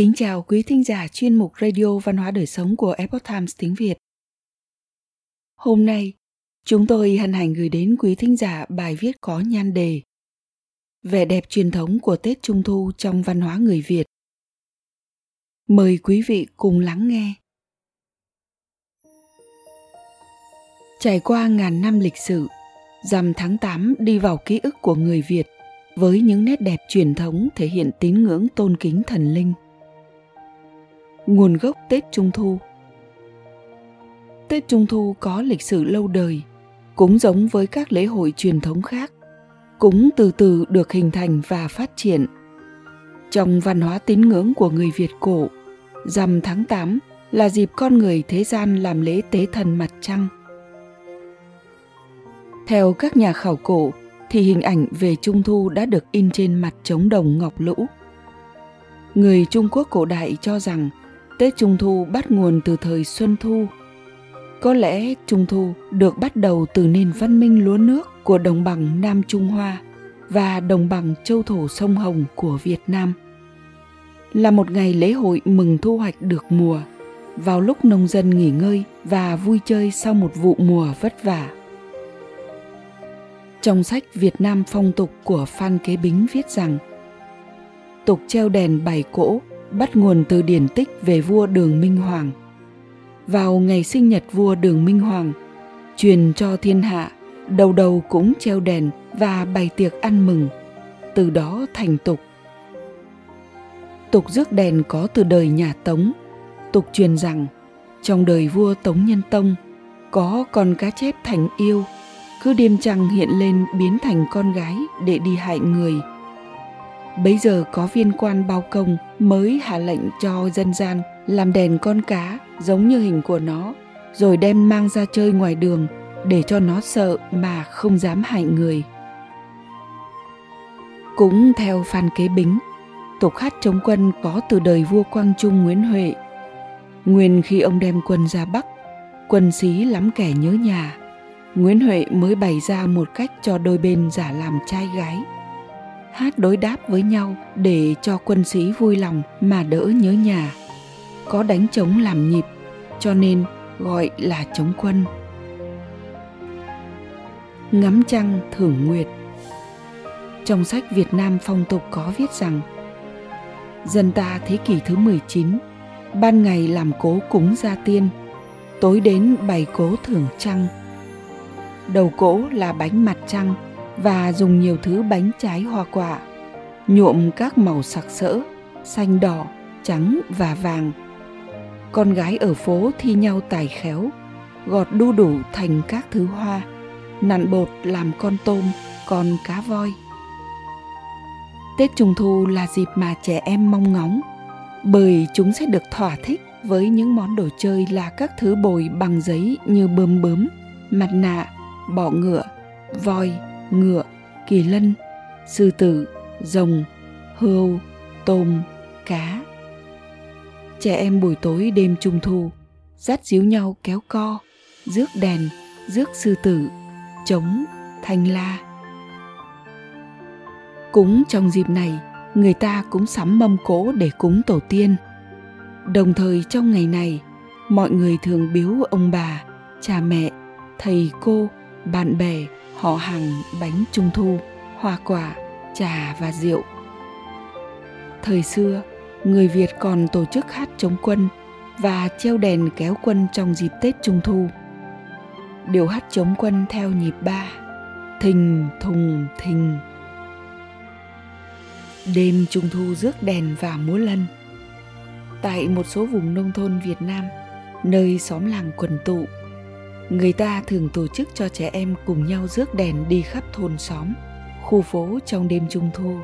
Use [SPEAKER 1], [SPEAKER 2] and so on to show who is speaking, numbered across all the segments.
[SPEAKER 1] Kính chào quý thính giả chuyên mục Radio Văn hóa Đời Sống của Epoch Times tiếng Việt. Hôm nay, chúng tôi hân hạnh gửi đến quý thính giả bài viết có nhan đề Vẻ đẹp truyền thống của Tết Trung Thu trong văn hóa người Việt. Mời quý vị cùng lắng nghe. Trải qua ngàn năm lịch sử, rằm tháng 8 đi vào ký ức của người Việt với những nét đẹp truyền thống thể hiện tín ngưỡng tôn kính thần linh – nguồn gốc Tết Trung Thu. Tết Trung Thu có lịch sử lâu đời, cũng giống với các lễ hội truyền thống khác, cũng từ từ được hình thành và phát triển. Trong văn hóa tín ngưỡng của người Việt cổ, rằm tháng 8 là dịp con người thế gian làm lễ tế thần mặt trăng. Theo các nhà khảo cổ, thì hình ảnh về Trung Thu đã được in trên mặt trống đồng ngọc lũ. Người Trung Quốc cổ đại cho rằng Tết Trung Thu bắt nguồn từ thời Xuân Thu. Có lẽ Trung Thu được bắt đầu từ nền văn minh lúa nước của đồng bằng Nam Trung Hoa và đồng bằng châu thổ sông Hồng của Việt Nam. Là một ngày lễ hội mừng thu hoạch được mùa, vào lúc nông dân nghỉ ngơi và vui chơi sau một vụ mùa vất vả. Trong sách Việt Nam phong tục của Phan Kế Bính viết rằng tục treo đèn bảy cỗ bắt nguồn từ điển tích về vua Đường Minh Hoàng. Vào ngày sinh nhật vua Đường Minh Hoàng, truyền cho thiên hạ, đầu đầu cũng treo đèn và bày tiệc ăn mừng, từ đó thành tục. Tục rước đèn có từ đời nhà Tống, tục truyền rằng trong đời vua Tống Nhân Tông có con cá chép thành yêu, cứ đêm trăng hiện lên biến thành con gái để đi hại người – Bấy giờ có viên quan bao công mới hạ lệnh cho dân gian làm đèn con cá giống như hình của nó, rồi đem mang ra chơi ngoài đường để cho nó sợ mà không dám hại người. Cũng theo Phan Kế Bính, tục hát chống quân có từ đời vua Quang Trung Nguyễn Huệ. Nguyên khi ông đem quân ra Bắc, quân sĩ lắm kẻ nhớ nhà. Nguyễn Huệ mới bày ra một cách cho đôi bên giả làm trai gái hát đối đáp với nhau để cho quân sĩ vui lòng mà đỡ nhớ nhà. Có đánh trống làm nhịp, cho nên gọi là trống quân. Ngắm trăng thưởng nguyệt Trong sách Việt Nam phong tục có viết rằng Dân ta thế kỷ thứ 19 Ban ngày làm cố cúng gia tiên Tối đến bày cố thưởng trăng Đầu cỗ là bánh mặt trăng và dùng nhiều thứ bánh trái hoa quả, nhuộm các màu sặc sỡ, xanh đỏ, trắng và vàng. Con gái ở phố thi nhau tài khéo, gọt đu đủ thành các thứ hoa, nặn bột làm con tôm, con cá voi. Tết Trung Thu là dịp mà trẻ em mong ngóng, bởi chúng sẽ được thỏa thích với những món đồ chơi là các thứ bồi bằng giấy như bơm bướm, mặt nạ, bọ ngựa, voi, ngựa, kỳ lân, sư tử, rồng, hươu, tôm, cá. Trẻ em buổi tối đêm trung thu dắt díu nhau kéo co, rước đèn, rước sư tử, trống, thanh la. Cúng trong dịp này, người ta cũng sắm mâm cỗ để cúng tổ tiên. Đồng thời trong ngày này, mọi người thường biếu ông bà, cha mẹ, thầy cô, bạn bè họ hàng bánh trung thu, hoa quả, trà và rượu. Thời xưa, người Việt còn tổ chức hát chống quân và treo đèn kéo quân trong dịp Tết Trung Thu. Điều hát chống quân theo nhịp ba, thình thùng thình. Đêm Trung Thu rước đèn và múa lân. Tại một số vùng nông thôn Việt Nam, nơi xóm làng quần tụ người ta thường tổ chức cho trẻ em cùng nhau rước đèn đi khắp thôn xóm, khu phố trong đêm trung thu.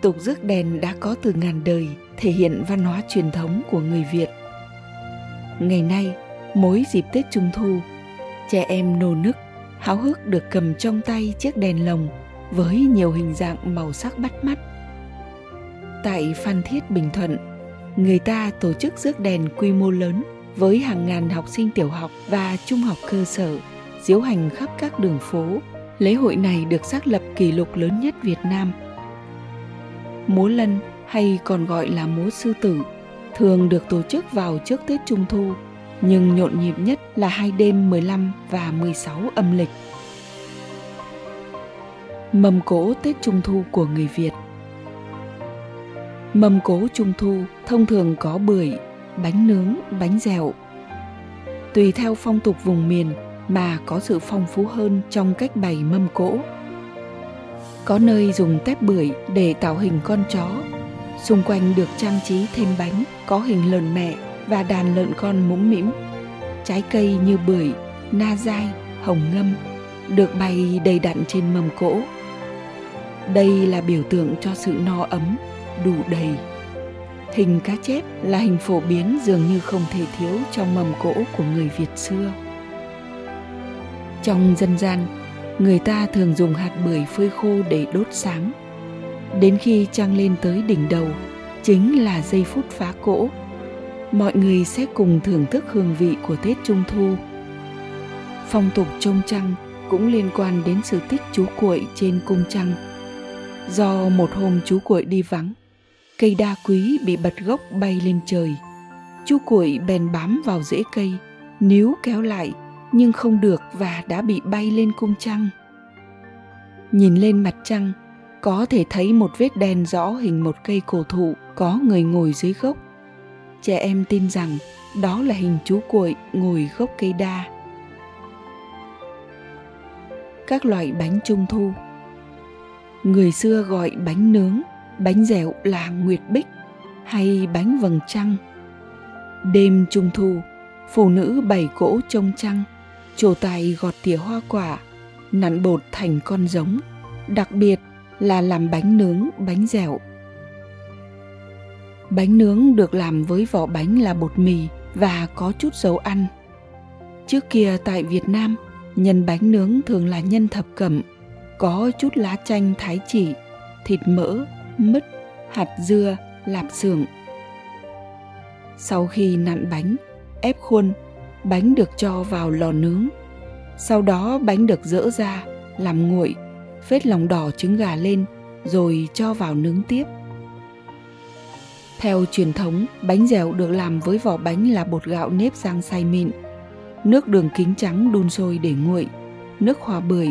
[SPEAKER 1] Tục rước đèn đã có từ ngàn đời, thể hiện văn hóa truyền thống của người Việt. Ngày nay, mỗi dịp Tết Trung Thu, trẻ em nô nức, háo hức được cầm trong tay chiếc đèn lồng với nhiều hình dạng màu sắc bắt mắt. Tại Phan Thiết, Bình Thuận, người ta tổ chức rước đèn quy mô lớn với hàng ngàn học sinh tiểu học và trung học cơ sở diễu hành khắp các đường phố. Lễ hội này được xác lập kỷ lục lớn nhất Việt Nam. Múa lân hay còn gọi là múa sư tử thường được tổ chức vào trước Tết Trung Thu, nhưng nhộn nhịp nhất là hai đêm 15 và 16 âm lịch. Mâm cỗ Tết Trung Thu của người Việt Mâm cỗ Trung Thu thông thường có bưởi, bánh nướng, bánh dẻo. Tùy theo phong tục vùng miền mà có sự phong phú hơn trong cách bày mâm cỗ. Có nơi dùng tép bưởi để tạo hình con chó Xung quanh được trang trí thêm bánh có hình lợn mẹ và đàn lợn con mũm mĩm. Trái cây như bưởi, na dai, hồng ngâm được bày đầy đặn trên mâm cỗ. Đây là biểu tượng cho sự no ấm, đủ đầy. Hình cá chép là hình phổ biến dường như không thể thiếu trong mầm cỗ của người Việt xưa. Trong dân gian, người ta thường dùng hạt bưởi phơi khô để đốt sáng. Đến khi trăng lên tới đỉnh đầu chính là giây phút phá cỗ. Mọi người sẽ cùng thưởng thức hương vị của tết trung thu. Phong tục trông trăng cũng liên quan đến sự tích chú cuội trên cung trăng. Do một hôm chú cuội đi vắng cây đa quý bị bật gốc bay lên trời chú cuội bèn bám vào rễ cây níu kéo lại nhưng không được và đã bị bay lên cung trăng nhìn lên mặt trăng có thể thấy một vết đen rõ hình một cây cổ thụ có người ngồi dưới gốc. Trẻ em tin rằng đó là hình chú cuội ngồi gốc cây đa. Các loại bánh trung thu Người xưa gọi bánh nướng, bánh dẻo là nguyệt bích hay bánh vầng trăng. Đêm trung thu, phụ nữ bày cỗ trông trăng, trổ tài gọt tỉa hoa quả, nặn bột thành con giống. Đặc biệt là làm bánh nướng, bánh dẻo. Bánh nướng được làm với vỏ bánh là bột mì và có chút dầu ăn. Trước kia tại Việt Nam, nhân bánh nướng thường là nhân thập cẩm, có chút lá chanh thái chỉ, thịt mỡ, mứt, hạt dưa, lạp xưởng. Sau khi nặn bánh, ép khuôn, bánh được cho vào lò nướng. Sau đó bánh được dỡ ra, làm nguội phết lòng đỏ trứng gà lên rồi cho vào nướng tiếp. Theo truyền thống, bánh dẻo được làm với vỏ bánh là bột gạo nếp rang xay mịn, nước đường kính trắng đun sôi để nguội, nước hòa bưởi.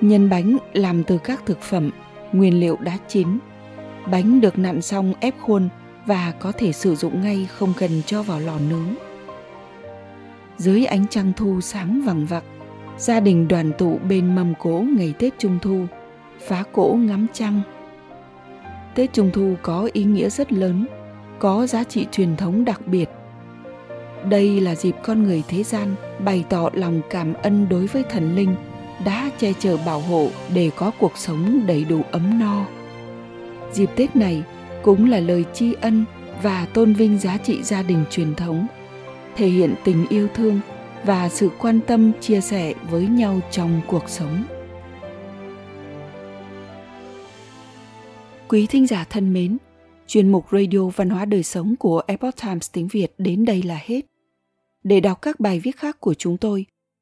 [SPEAKER 1] Nhân bánh làm từ các thực phẩm, nguyên liệu đã chín. Bánh được nặn xong ép khuôn và có thể sử dụng ngay không cần cho vào lò nướng. Dưới ánh trăng thu sáng vằng vặc, gia đình đoàn tụ bên mâm cỗ ngày Tết Trung Thu, phá cỗ ngắm trăng. Tết Trung Thu có ý nghĩa rất lớn, có giá trị truyền thống đặc biệt. Đây là dịp con người thế gian bày tỏ lòng cảm ơn đối với thần linh đã che chở bảo hộ để có cuộc sống đầy đủ ấm no. Dịp Tết này cũng là lời tri ân và tôn vinh giá trị gia đình truyền thống, thể hiện tình yêu thương và sự quan tâm chia sẻ với nhau trong cuộc sống quý thính giả thân mến chuyên mục radio văn hóa đời sống của epoch times tiếng việt đến đây là hết để đọc các bài viết khác của chúng tôi